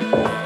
Bye.